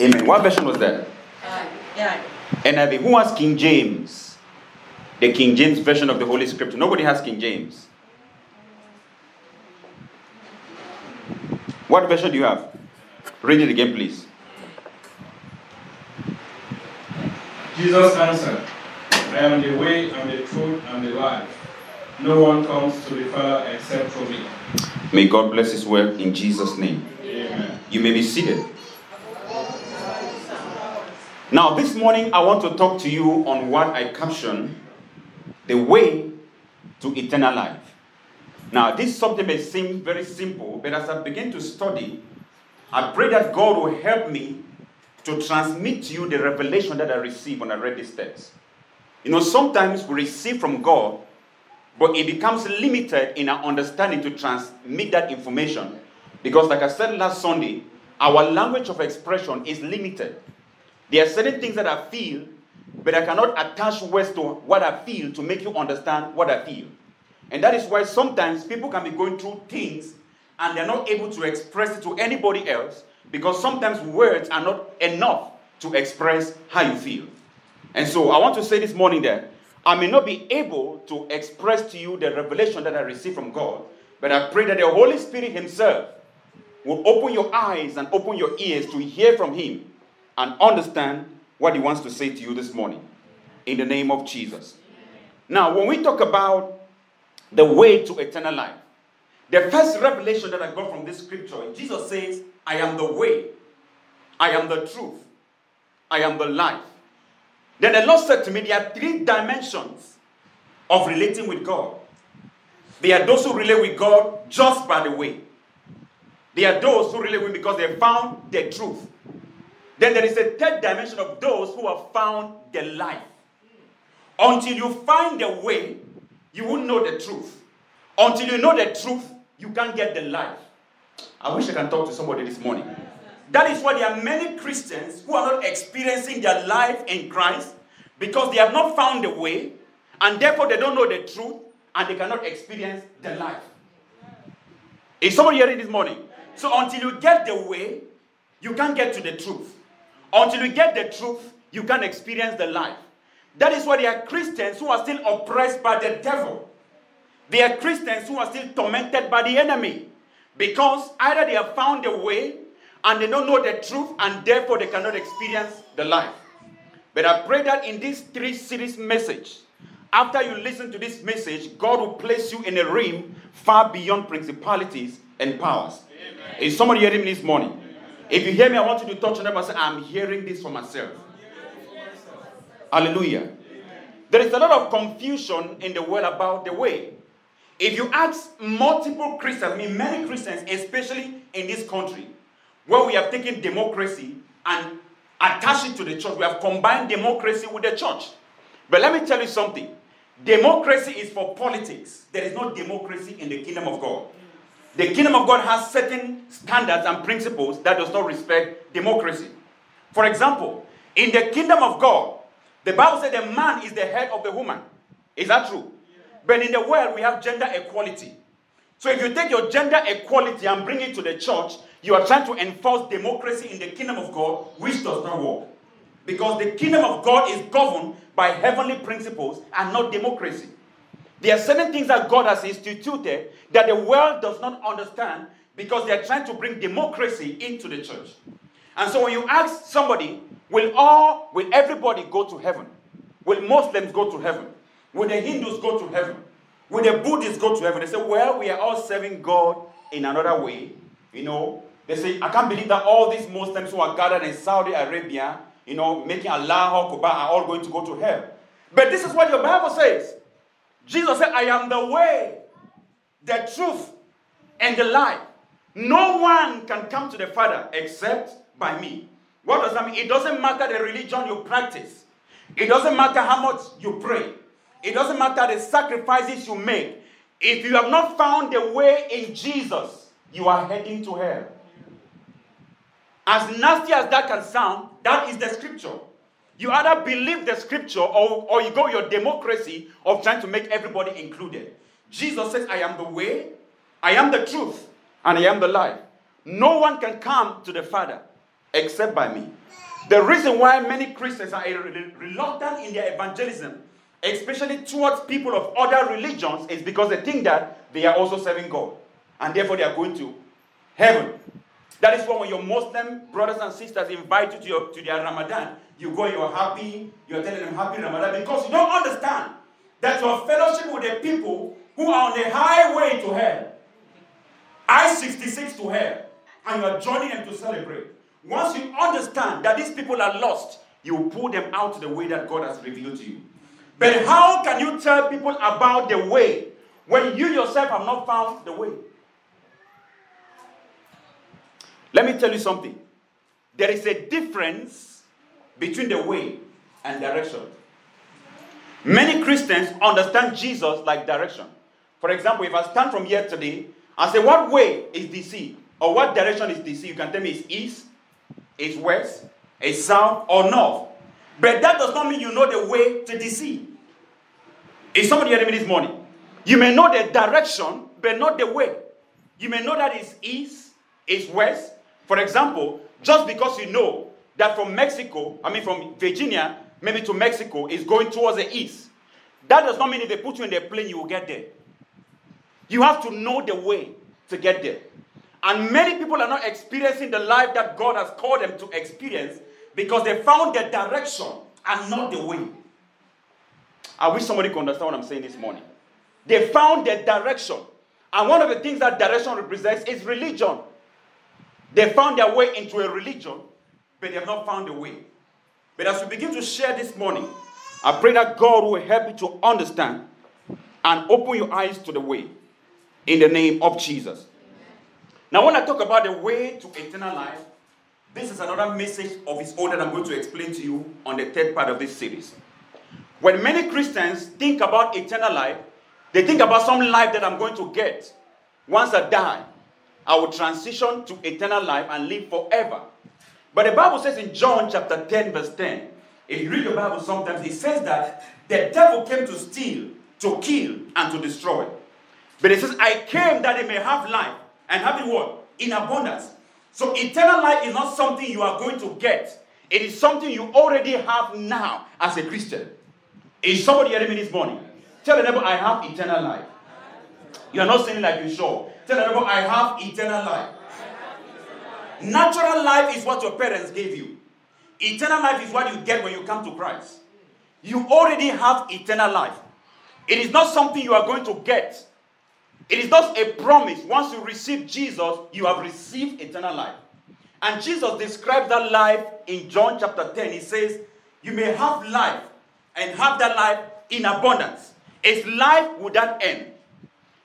Amen. What version was that? Uh, yeah. NIV. Who has King James? The King James version of the Holy Scripture. Nobody has King James. What version do you have? Read it again, please. Jesus answered, I am the way and the truth and the life. No one comes to the Father except through me. May God bless His word in Jesus' name. Amen. You may be seated. Now, this morning, I want to talk to you on what I caption the way to eternal life. Now, this something may seem very simple, but as I begin to study, I pray that God will help me to transmit to you the revelation that I received when I read this text. You know, sometimes we receive from God, but it becomes limited in our understanding to transmit that information. Because, like I said last Sunday, our language of expression is limited. There are certain things that I feel, but I cannot attach words to what I feel to make you understand what I feel. And that is why sometimes people can be going through things and they're not able to express it to anybody else because sometimes words are not enough to express how you feel. And so I want to say this morning that I may not be able to express to you the revelation that I received from God, but I pray that the Holy Spirit Himself will open your eyes and open your ears to hear from Him and understand what He wants to say to you this morning. In the name of Jesus. Now, when we talk about the way to eternal life, the first revelation that I got from this scripture, Jesus says, I am the way, I am the truth, I am the life. Then the Lord said to me, There are three dimensions of relating with God. There are those who relate with God just by the way. There are those who relate with Him because they found the truth. Then there is a third dimension of those who have found the life. Until you find the way, you won't know the truth. Until you know the truth, you can't get the life. I wish I can talk to somebody this morning. That is why there are many Christians who are not experiencing their life in Christ because they have not found the way and therefore they don't know the truth and they cannot experience the life. Is somebody hearing this morning? So until you get the way, you can't get to the truth. Until you get the truth, you can't experience the life. That is why there are Christians who are still oppressed by the devil. There are Christians who are still tormented by the enemy because either they have found a way and they don't know the truth and therefore they cannot experience the life. But I pray that in this three series message, after you listen to this message, God will place you in a realm far beyond principalities and powers. Amen. Is somebody hearing me this morning? If you hear me, I want you to touch on them say, I'm hearing this for myself. Hallelujah. Amen. There is a lot of confusion in the world about the way. If you ask multiple Christians, I mean many Christians, especially in this country, where we have taken democracy and attached it to the church, we have combined democracy with the church. But let me tell you something democracy is for politics, there is no democracy in the kingdom of God. The kingdom of God has certain standards and principles that does not respect democracy. For example, in the kingdom of God, the Bible said the man is the head of the woman. Is that true? But in the world, we have gender equality. So if you take your gender equality and bring it to the church, you are trying to enforce democracy in the kingdom of God, which does not work. Because the kingdom of God is governed by heavenly principles and not democracy. There are certain things that God has instituted that the world does not understand because they are trying to bring democracy into the church. And so when you ask somebody, will all, will everybody go to heaven? Will Muslims go to heaven? Will the Hindus go to heaven? Will the Buddhists go to heaven? They say, well, we are all serving God in another way. You know, they say, I can't believe that all these Muslims who are gathered in Saudi Arabia, you know, making Allah Akbar are all going to go to hell. But this is what your Bible says. Jesus said, I am the way, the truth, and the life. No one can come to the Father except by me. What does that mean? It doesn't matter the religion you practice. It doesn't matter how much you pray. It doesn't matter the sacrifices you make. If you have not found the way in Jesus, you are heading to hell. As nasty as that can sound, that is the scripture. You either believe the scripture or, or you go your democracy of trying to make everybody included. Jesus says, I am the way, I am the truth, and I am the life. No one can come to the Father except by me. The reason why many Christians are reluctant in their evangelism, especially towards people of other religions, is because they think that they are also serving God. And therefore they are going to heaven. That is why when your Muslim brothers and sisters invite you to, your, to their Ramadan, you go, you're happy, you're telling them happy Ramadan because you don't understand that your fellowship with the people who are on the highway to hell, I 66 to hell, and you are joining them to celebrate. Once you understand that these people are lost, you pull them out the way that God has revealed to you. But how can you tell people about the way when you yourself have not found the way? Let me tell you something. There is a difference between the way and direction. Many Christians understand Jesus like direction. For example, if I stand from here today and say, What way is DC? Or what direction is DC? You can tell me it's east, it's west, it's south, or north. But that does not mean you know the way to DC. Is somebody hearing me this morning? You may know the direction, but not the way. You may know that it's east, it's west. For example, just because you know that from Mexico, I mean from Virginia, maybe to Mexico, is going towards the east. That does not mean if they put you in the plane, you will get there. You have to know the way to get there. And many people are not experiencing the life that God has called them to experience because they found the direction and not the way. I wish somebody could understand what I'm saying this morning. They found the direction. And one of the things that direction represents is religion. They found their way into a religion, but they have not found a way. But as we begin to share this morning, I pray that God will help you to understand and open your eyes to the way in the name of Jesus. Now, when I talk about the way to eternal life, this is another message of its own that I'm going to explain to you on the third part of this series. When many Christians think about eternal life, they think about some life that I'm going to get. Once I die, I will transition to eternal life and live forever. But the Bible says in John chapter 10, verse 10, if you read the Bible sometimes, it says that the devil came to steal, to kill, and to destroy. But it says, I came that they may have life and have it what? In abundance. So eternal life is not something you are going to get. It is something you already have now as a Christian. Is somebody hearing me this morning? Tell the neighbor, I have eternal life. You are not saying like you sure. Tell the I have eternal life. Natural life is what your parents gave you. Eternal life is what you get when you come to Christ. You already have eternal life. It is not something you are going to get. It is not a promise. Once you receive Jesus, you have received eternal life. And Jesus describes that life in John chapter 10. He says, You may have life and have that life in abundance. It's life without end.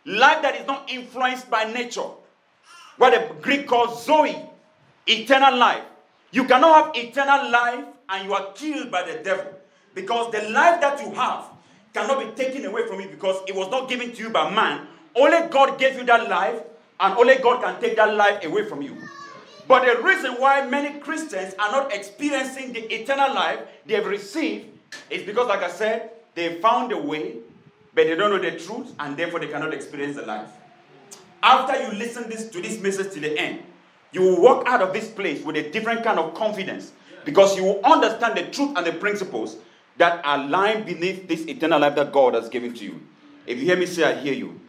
Life that is not influenced by nature. What the Greek calls Zoe, eternal life. You cannot have eternal life and you are killed by the devil. Because the life that you have cannot be taken away from you because it was not given to you by man, only God gave you that life, and only God can take that life away from you. But the reason why many Christians are not experiencing the eternal life they have received is because, like I said, they found a way, but they don't know the truth, and therefore they cannot experience the life. After you listen this, to this message to the end, you will walk out of this place with a different kind of confidence because you will understand the truth and the principles that are lying beneath this eternal life that God has given to you. If you hear me say, I hear you.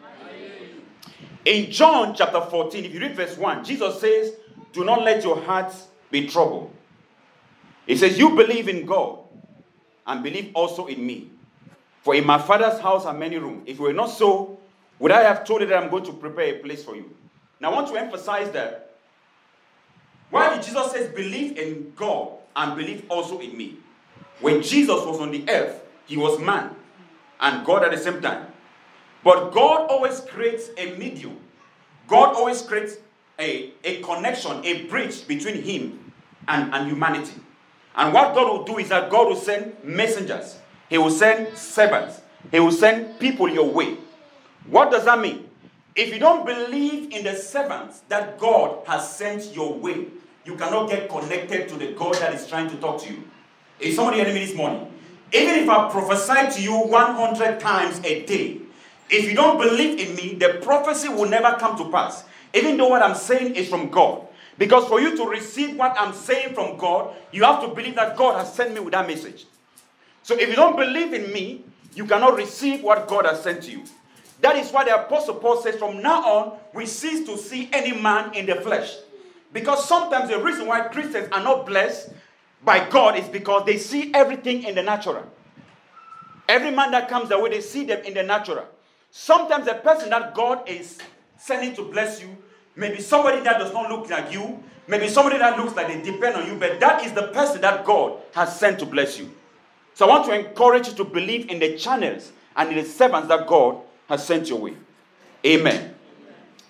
In John chapter 14, if you read verse 1, Jesus says, Do not let your hearts be troubled. He says, You believe in God and believe also in me. For in my Father's house are many rooms. If it were not so, would I have told you that I'm going to prepare a place for you? Now, I want to emphasize that why did Jesus says, Believe in God and believe also in me? When Jesus was on the earth, he was man and God at the same time. But God always creates a medium. God always creates a, a connection, a bridge between Him and, and humanity. And what God will do is that God will send messengers, He will send servants, He will send people your way. What does that mean? If you don't believe in the servants that God has sent your way, you cannot get connected to the God that is trying to talk to you. Is somebody hearing me this morning? Even if I prophesy to you 100 times a day, if you don't believe in me, the prophecy will never come to pass. Even though what I'm saying is from God. Because for you to receive what I'm saying from God, you have to believe that God has sent me with that message. So if you don't believe in me, you cannot receive what God has sent to you. That is why the Apostle Paul says, from now on, we cease to see any man in the flesh. Because sometimes the reason why Christians are not blessed by God is because they see everything in the natural. Every man that comes their way, they see them in the natural. Sometimes the person that God is sending to bless you may be somebody that does not look like you, maybe somebody that looks like they depend on you, but that is the person that God has sent to bless you. So I want to encourage you to believe in the channels and in the servants that God has sent your way. Amen.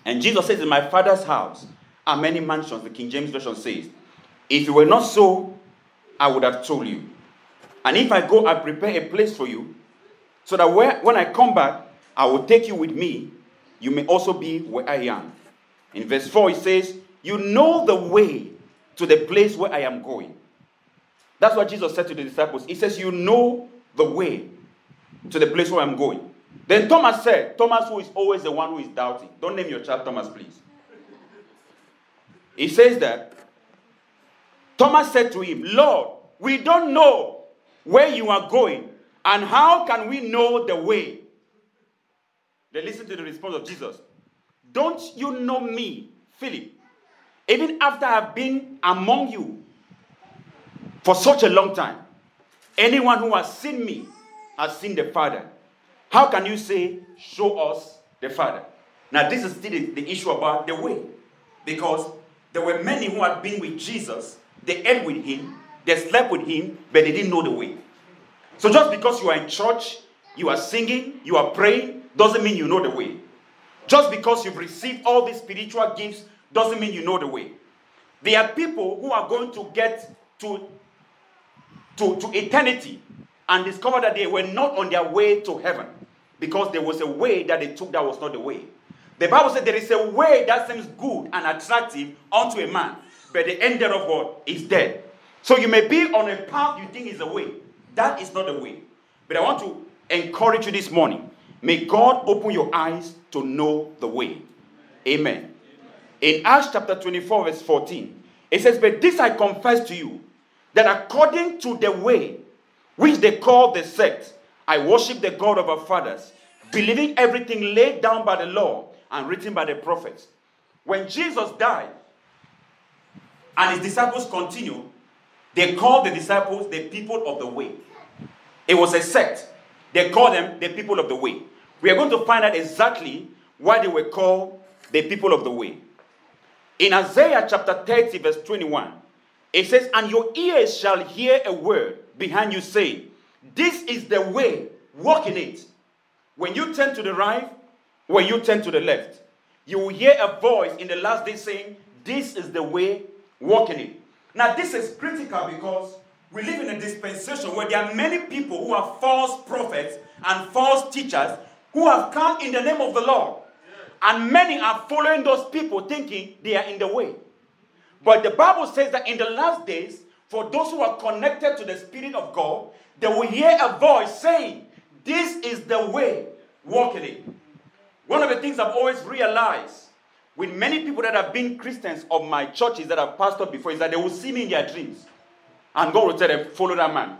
And Jesus says, In my Father's house are many mansions, the King James Version says. If it were not so, I would have told you. And if I go, I prepare a place for you, so that where, when I come back, I will take you with me. You may also be where I am. In verse 4, it says, You know the way to the place where I am going. That's what Jesus said to the disciples. He says, You know the way to the place where I'm going. Then Thomas said, Thomas, who is always the one who is doubting, don't name your child Thomas, please. He says that Thomas said to him, Lord, we don't know where you are going, and how can we know the way? Then listen to the response of Jesus. Don't you know me, Philip? Even after I've been among you for such a long time, anyone who has seen me has seen the Father. How can you say, Show us the Father? Now, this is still the, issue about the way. Because there were many who had been with Jesus, they ate with him, they slept with him, but they didn't know the way. So just because you are in church, you are singing, you are praying, doesn't mean you know the way. Just because you've received all these spiritual gifts doesn't mean you know the way. There are people who are going to get to, to, to eternity and discover that they were not on their way to heaven because there was a way that they took that was not the way. The Bible said there is a way that seems good and attractive unto a man, but the end thereof is dead. So you may be on a path you think is a way. That is not the way. But I want to encourage you this morning. May God open your eyes to know the way. Amen. In Acts chapter 24, verse 14, it says, But this I confess to you, that according to the way which they call the sect, I worship the God of our fathers, believing everything laid down by the law and written by the prophets. When Jesus died and his disciples continued, they called the disciples the people of the way. It was a sect. They called them the people of the way. We are going to find out exactly why they were called the people of the way. In Isaiah chapter 30, verse 21, it says, And your ears shall hear a word behind you saying, This is the way, walk in it. When you turn to the right, when you turn to the left, you will hear a voice in the last day saying, This is the way, walk in it. Now, this is critical because we live in a dispensation where there are many people who are false prophets and false teachers who have come in the name of the Lord. And many are following those people thinking they are in the way. But the Bible says that in the last days, for those who are connected to the Spirit of God, they will hear a voice saying, This is the way, walk in it. One of the things I've always realized with many people that have been Christians of my churches that I've pastored before is that they will see me in their dreams. And God will tell them, Follow that man.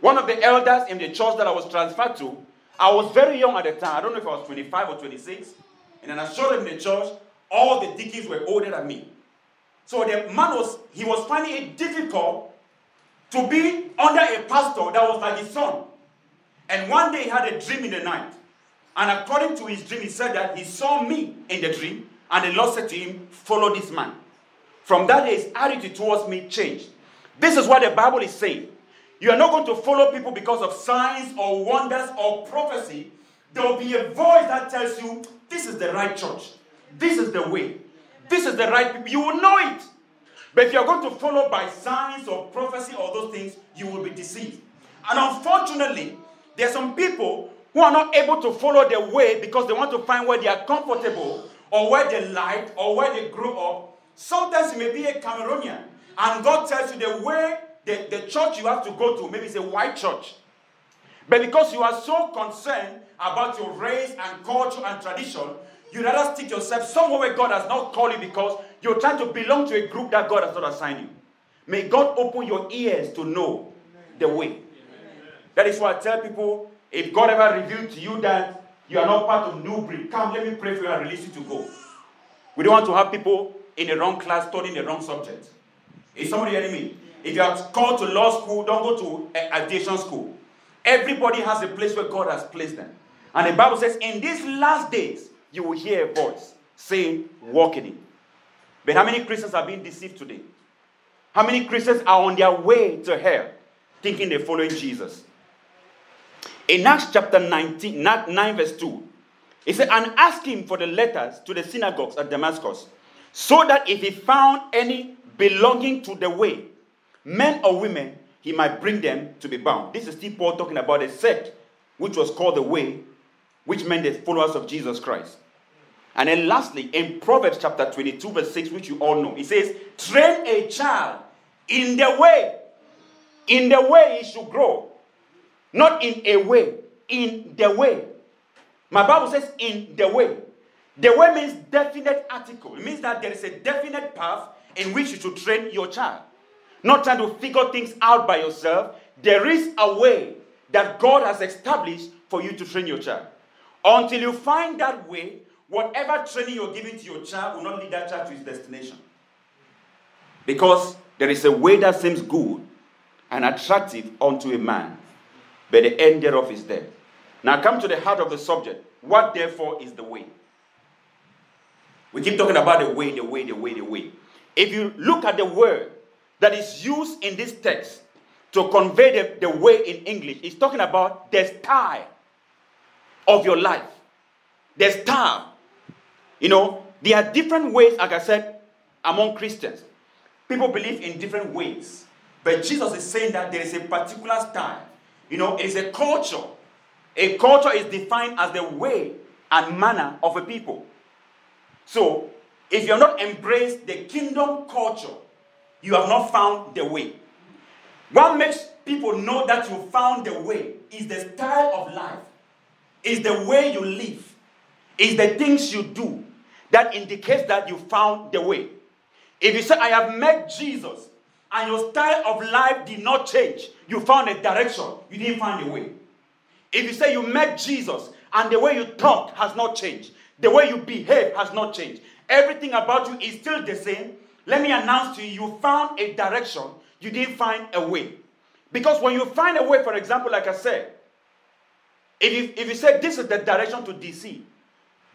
One of the elders in the church that I was transferred to, I was very young at the time. I don't know if I was 25 or 26. And then I showed him the church, all the deacons were older than me. So the man was, he was finding it difficult to be under a pastor that was like his son. And one day he had a dream in the night. And according to his dream, he said that he saw me in the dream. And the Lord said to him, Follow this man. From that day, his attitude towards me changed. This is what the Bible is saying. You are not going to follow people because of signs or wonders or prophecy. There will be a voice that tells you, This is the right church. This is the way. This is the right people. You will know it. But if you're going to follow by signs or prophecy or those things, you will be deceived. And unfortunately, there are some people who are not able to follow their way because they want to find where they are comfortable or where they like or where they grew up. Sometimes you may be a Cameroonian and God tells you the way, the, the church you have to go to, maybe it's a white church. But because you are so concerned about your race and culture and tradition, you rather stick yourself somewhere where God has not called you because you're trying to belong to a group that God has not assigned you. May God open your ears to know the way. That is why I tell people if God ever revealed to you that you are not part of New Breed, come, let me pray for you and release you to go. We don't want to have people in the wrong class studying the wrong subject. Is somebody hearing me? If you are called to law school, don't go to aviation school. Everybody has a place where God has placed them. And the Bible says, in these last days, you will hear a voice saying, Walk in it. But how many Christians are being deceived today? How many Christians are on their way to hell thinking they're following Jesus? In Acts chapter 19, 9, verse 2, he said, And ask him for the letters to the synagogues at Damascus, so that if he found any belonging to the way, men or women, he might bring them to be bound. This is still Paul talking about a sect which was called the way, which meant the followers of Jesus Christ. And then lastly, in Proverbs chapter 22, verse 6, which you all know, it says, Train a child in the way, in the way he should grow. Not in a way, in the way. My Bible says in the way. The way means definite article. It means that there is a definite path in which you should train your child. Not trying to figure things out by yourself. There is a way that God has established for you to train your child. Until you find that way, whatever training you're giving to your child will not lead that child to his destination. Because there is a way that seems good and attractive unto a man, but the end thereof is death. Now come to the heart of the subject. What therefore is the way? We keep talking about the way, the way, the way, the way. If you look at the word that is used in this text to convey the, the way in English, it's talking about the style of your life. There's style. You know, there are different ways, like I said, among Christians. People believe in different ways. But Jesus is saying that there is a particular style. You know, it's a culture. A culture is defined as the way and manner of a people. So, if you have not embraced the kingdom culture, you have not found the way. What makes people know that you found the way is the style of life, is the way you live, is the things you do that indicates that you found the way. If you say, I have met Jesus, and your style of life did not change, you found a direction, you didn't find a way. If you say you met Jesus, and the way you talk has not changed, the way you behave has not changed, everything about you is still the same, let me announce to you, you found a direction, you didn't find a way. Because when you find a way, for example, like I said, if you, if you say this is the direction to DC,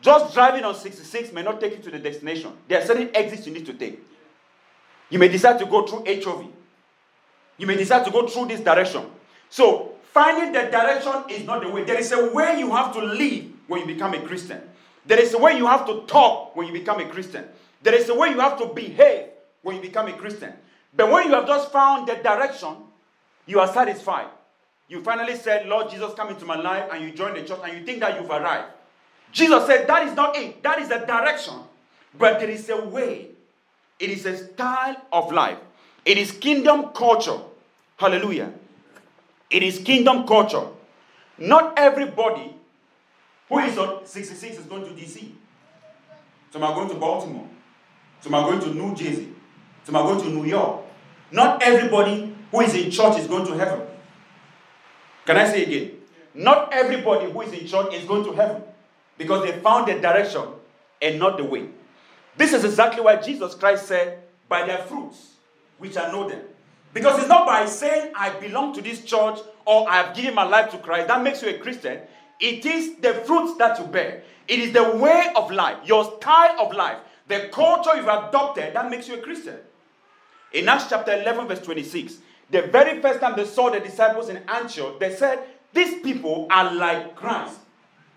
just driving on 66 may not take you to the destination. There are certain exits you need to take. You may decide to go through HOV. You may decide to go through this direction. So, finding the direction is not the way. There is a way you have to live when you become a Christian. There is a way you have to talk when you become a Christian. There is a way you have to behave when you become a Christian. But when you have just found the direction, you are satisfied. You finally said, Lord Jesus, come into my life, and you join the church, and you think that you've arrived. Jesus said, That is not it. That is the direction. But there is a way. It is a style of life. It is kingdom culture. Hallelujah. It is kingdom culture. Not everybody who is on 66 is going to DC. Some are going to Baltimore. Some are going to New Jersey. Some are going to New York. Not everybody who is in church is going to heaven. Can I say again? Not everybody who is in church is going to heaven because they found the direction and not the way. This is exactly why Jesus Christ said, By their fruits, which I know them. Because it's not by saying, I belong to this church or I have given my life to Christ, that makes you a Christian. It is the fruits that you bear, it is the way of life, your style of life, the culture you've adopted that makes you a Christian. In Acts chapter 11, verse 26, the very first time they saw the disciples in Antioch, they said, These people are like Christ.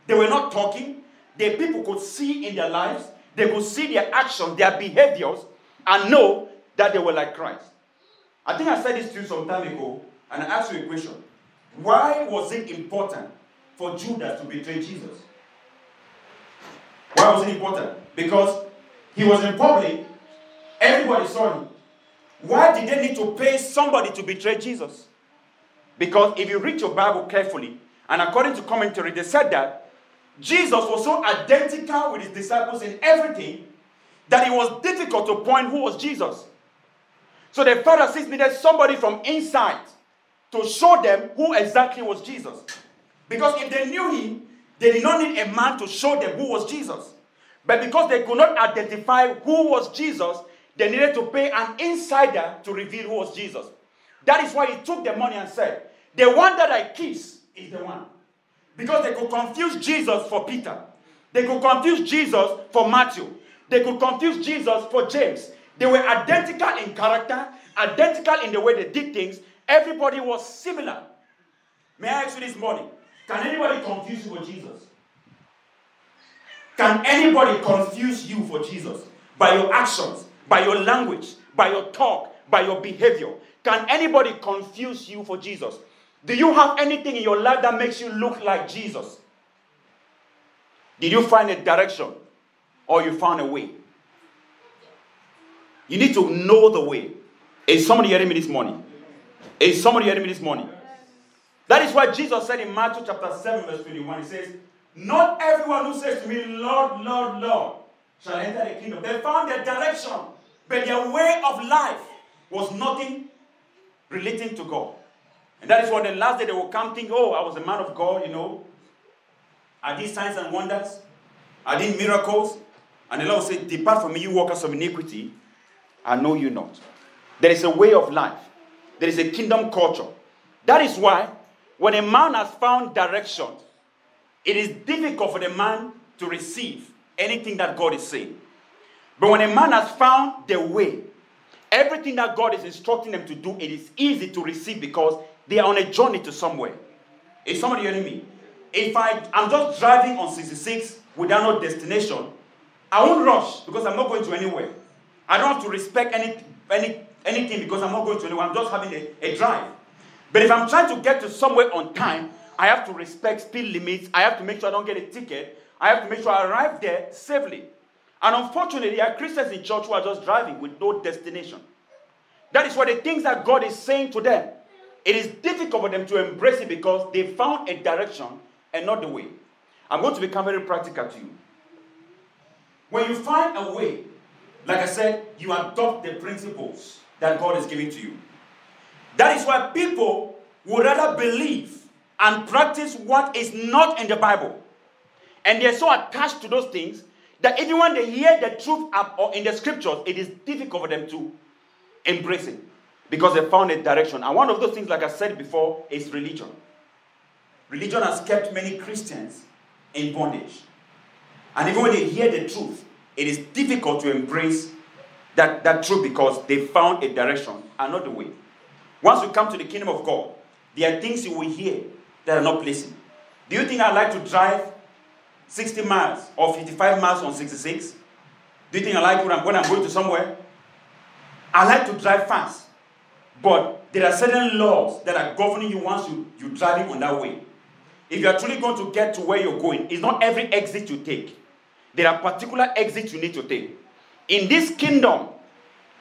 They were not talking, the people could see in their lives, they could see their actions, their behaviors, and know that they were like Christ. I think I said this to you some time ago, and I asked you a question. Why was it important for Judas to betray Jesus? Why was it important? Because he was in public, everybody saw him. Why did they need to pay somebody to betray Jesus? Because if you read your Bible carefully, and according to commentary, they said that Jesus was so identical with his disciples in everything that it was difficult to point who was Jesus. So the Pharisees needed somebody from inside to show them who exactly was Jesus. Because if they knew him, they did not need a man to show them who was Jesus. But because they could not identify who was Jesus, they needed to pay an insider to reveal who was Jesus. That is why he took the money and said, The one that I kiss is the one. Because they could confuse Jesus for Peter. They could confuse Jesus for Matthew. They could confuse Jesus for James. They were identical in character, identical in the way they did things. Everybody was similar. May I ask you this morning can anybody confuse you for Jesus? Can anybody confuse you for Jesus by your actions, by your language, by your talk, by your behavior? Can anybody confuse you for Jesus? Do you have anything in your life that makes you look like Jesus? Did you find a direction or you found a way? You need to know the way. Is somebody hearing me this morning? Is somebody hearing me this morning? That is why Jesus said in Matthew chapter 7, verse 21, He says, Not everyone who says to me, Lord, Lord, Lord, shall enter the kingdom. They found their direction, but their way of life was nothing relating to God. And that is why the last day they will come think, Oh, I was a man of God, you know. I did signs and wonders, I did miracles. And the Lord will say, Depart from me, you workers of iniquity. I know you not. There is a way of life, there is a kingdom culture. That is why when a man has found direction, it is difficult for the man to receive anything that God is saying. But when a man has found the way, everything that God is instructing them to do, it is easy to receive because they are on a journey to somewhere. Is somebody hearing me? If I, I'm just driving on 66 without no destination, I won't rush because I'm not going to anywhere. I don't have to respect any, any, anything because I'm not going to anywhere. I'm just having a, a drive. But if I'm trying to get to somewhere on time, I have to respect speed limits. I have to make sure I don't get a ticket. I have to make sure I arrive there safely. And unfortunately, there are Christians in church who are just driving with no destination. That is why the things that God is saying to them, it is difficult for them to embrace it because they found a direction and not the way. I'm going to become very practical to you. When you find a way, like I said, you adopt the principles that God is giving to you. That is why people would rather believe and practice what is not in the Bible. And they're so attached to those things that when they hear the truth up or in the scriptures, it is difficult for them to embrace it because they found a direction. And one of those things, like I said before, is religion. Religion has kept many Christians in bondage. And even when they hear the truth, it is difficult to embrace that, that truth because they found a direction and not the way. Once you come to the kingdom of God, there are things you will hear that are not pleasing. Do you think I like to drive 60 miles or 55 miles on 66? Do you think I like when I'm, when I'm going to somewhere? I like to drive fast. But there are certain laws that are governing you once you, you're driving on that way. If you are truly going to get to where you're going, it's not every exit you take. There are particular exits you need to take. In this kingdom,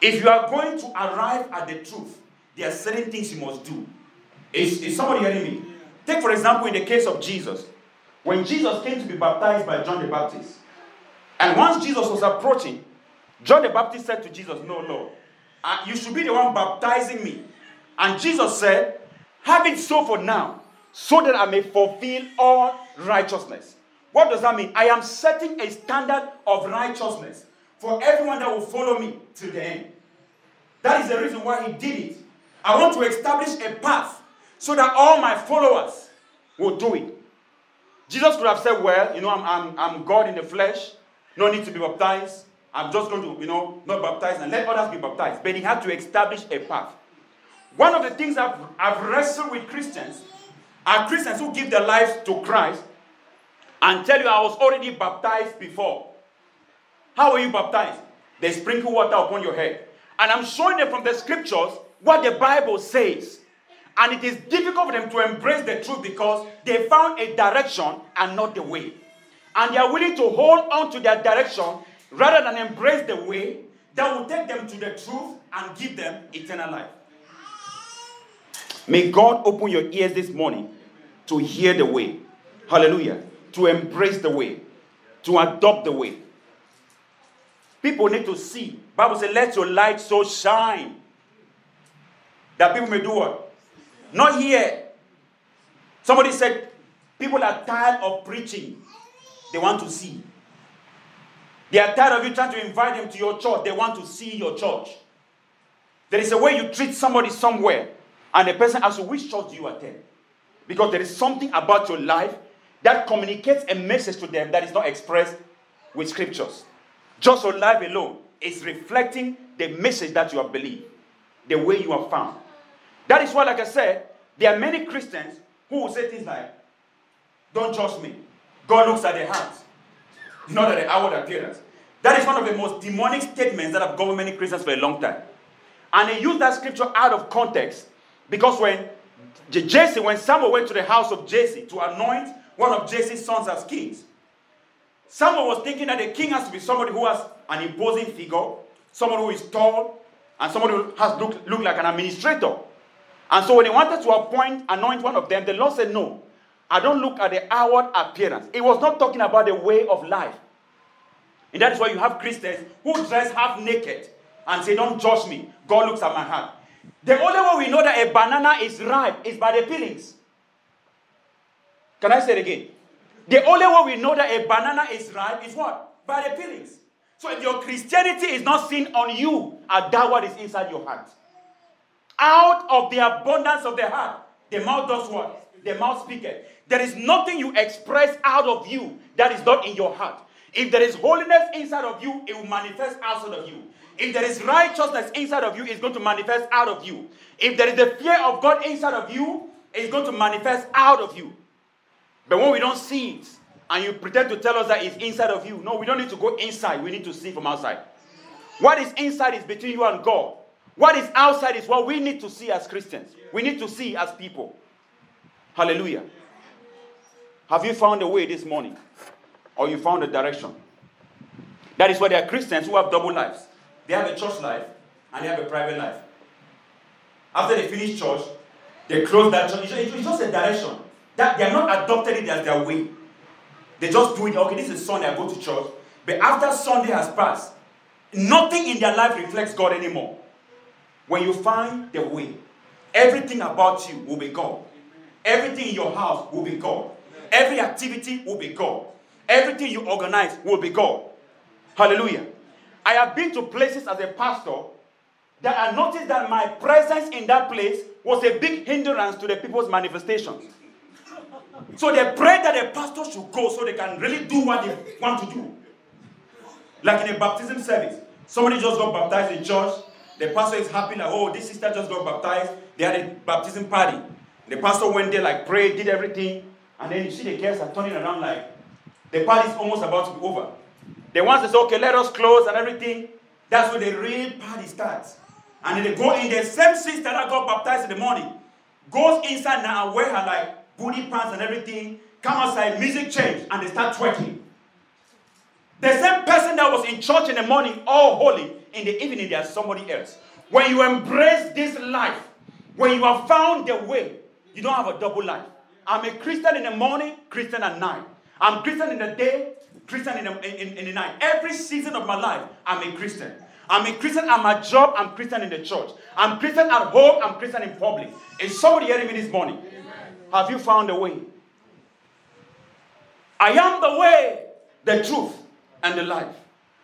if you are going to arrive at the truth, there are certain things you must do. Is, is somebody hearing me? Take, for example, in the case of Jesus. When Jesus came to be baptized by John the Baptist, and once Jesus was approaching, John the Baptist said to Jesus, No, Lord, uh, you should be the one baptizing me. And Jesus said, Have it so for now, so that I may fulfill all righteousness. What does that mean? I am setting a standard of righteousness for everyone that will follow me to the end. That is the reason why he did it. I want to establish a path so that all my followers will do it. Jesus could have said, Well, you know, I'm, I'm, I'm God in the flesh, no need to be baptized. I'm just going to, you know, not baptize and let others be baptized. But he had to establish a path. One of the things I've, I've wrestled with Christians are Christians who give their lives to Christ and tell you, I was already baptized before. How were you baptized? They sprinkle water upon your head. And I'm showing them from the scriptures what the Bible says. And it is difficult for them to embrace the truth because they found a direction and not the way. And they are willing to hold on to their direction rather than embrace the way that will take them to the truth and give them eternal life. May God open your ears this morning to hear the way. Hallelujah. To embrace the way. To adopt the way. People need to see. Bible says, let your light so shine that people may do what? Not hear. Somebody said, people are tired of preaching. They want to see. They are tired of you trying to invite them to your church. They want to see your church. There is a way you treat somebody somewhere, and the person asks which church do you attend? Because there is something about your life that communicates a message to them that is not expressed with scriptures. Just your life alone is reflecting the message that you have believed, the way you have found. That is why, like I said, there are many Christians who will say things like, Don't judge me. God looks at the heart, not at the outward appearance. That is one of the most demonic statements that have governed many Christians for a long time. And they use that scripture out of context because when Jesse, when Samuel went to the house of Jesse to anoint one of Jesse's sons as kings, Samuel was thinking that the king has to be somebody who has an imposing figure, someone who is tall, and someone who has look, look like an administrator. And so when he wanted to appoint, anoint one of them, the Lord said, No, I don't look at the outward appearance. It was not talking about the way of life. And that is why you have Christians who dress half naked and say, Don't judge me. God looks at my heart. The only way we know that a banana is ripe is by the peelings. Can I say it again? The only way we know that a banana is ripe is what? By the peelings. So if your Christianity is not seen on you, uh, I doubt what is inside your heart. Out of the abundance of the heart, the mouth does what? The mouth speaketh. There is nothing you express out of you that is not in your heart. If there is holiness inside of you, it will manifest outside of you. If there is righteousness inside of you, it's going to manifest out of you. If there is the fear of God inside of you, it's going to manifest out of you. But when we don't see it, and you pretend to tell us that it's inside of you, no, we don't need to go inside. We need to see from outside. What is inside is between you and God. What is outside is what we need to see as Christians. We need to see as people. Hallelujah. Have you found a way this morning? Or you found a direction? That is why there are Christians who have double lives. They have a church life and they have a private life. After they finish church, they close that church. It's just a direction. That they are not adopted it as their way. They just do it. Okay, this is Sunday. I go to church. But after Sunday has passed, nothing in their life reflects God anymore. When you find the way, everything about you will be God. Everything in your house will be God. Every activity will be God. Everything you organize will be God. Hallelujah. I have been to places as a pastor that I noticed that my presence in that place was a big hindrance to the people's manifestations. So they pray that the pastor should go so they can really do what they want to do. Like in a baptism service, somebody just got baptized in church. The pastor is happy, like, oh, this sister just got baptized. They had a baptism party. The pastor went there, like, prayed, did everything. And then you see the girls are turning around, like, the party is almost about to be over. The ones that say, okay, let us close and everything, that's when the real party starts. And then they go in, the same sister that got baptized in the morning goes inside now and wear her like booty pants and everything, come outside, music change, and they start twerking. The same person that was in church in the morning, all holy, in the evening, there's somebody else. When you embrace this life, when you have found the way, you don't have a double life. I'm a Christian in the morning, Christian at night. I'm Christian in the day, Christian in the, in, in the night. Every season of my life, I'm a Christian. I'm a Christian at my job, I'm Christian in the church. I'm Christian at home, I'm Christian in public. Is somebody hearing me this morning? Amen. Have you found a way? I am the way, the truth, and the life.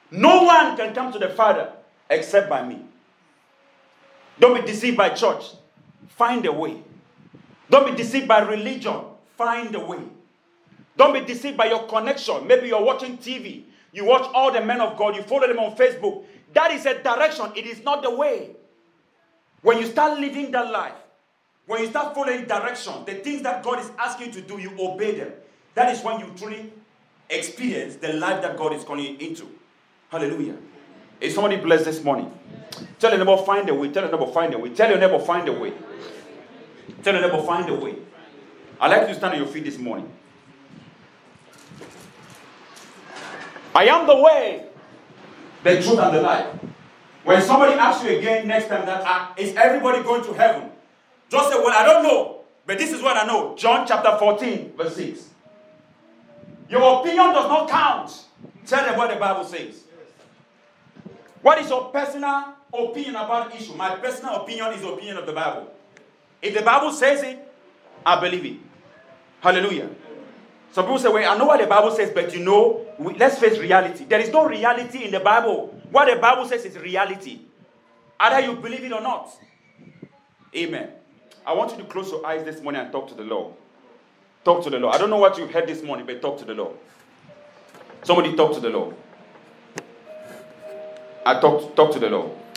No one can come to the Father except by me. Don't be deceived by church. Find a way. Don't be deceived by religion. Find a way. Don't be deceived by your connection. Maybe you're watching TV. You watch all the men of God. You follow them on Facebook. That is a direction. It is not the way. When you start living that life, when you start following direction, the things that God is asking you to do, you obey them. That is when you truly experience the life that God is calling you into. Hallelujah. Is somebody blessed this morning? Tell your neighbor, find a way. Tell your neighbor, find a way. Tell your neighbor, find a way. Tell your neighbor, find a way. I'd like you to stand on your feet this morning. I am the way, the truth, and the life. When somebody asks you again next time that uh, is everybody going to heaven? Just say, Well, I don't know, but this is what I know. John chapter 14, verse 6. Your opinion does not count. Tell them what the Bible says. What is your personal opinion about issue? My personal opinion is opinion of the Bible. If the Bible says it, I believe it. Hallelujah. Some people say, well, I know what the Bible says, but you know, we, let's face reality. There is no reality in the Bible. What the Bible says is reality. Either you believe it or not. Amen. I want you to close your eyes this morning and talk to the Lord. Talk to the Lord. I don't know what you've heard this morning, but talk to the Lord. Somebody talk to the Lord. I talk, talk to the Lord.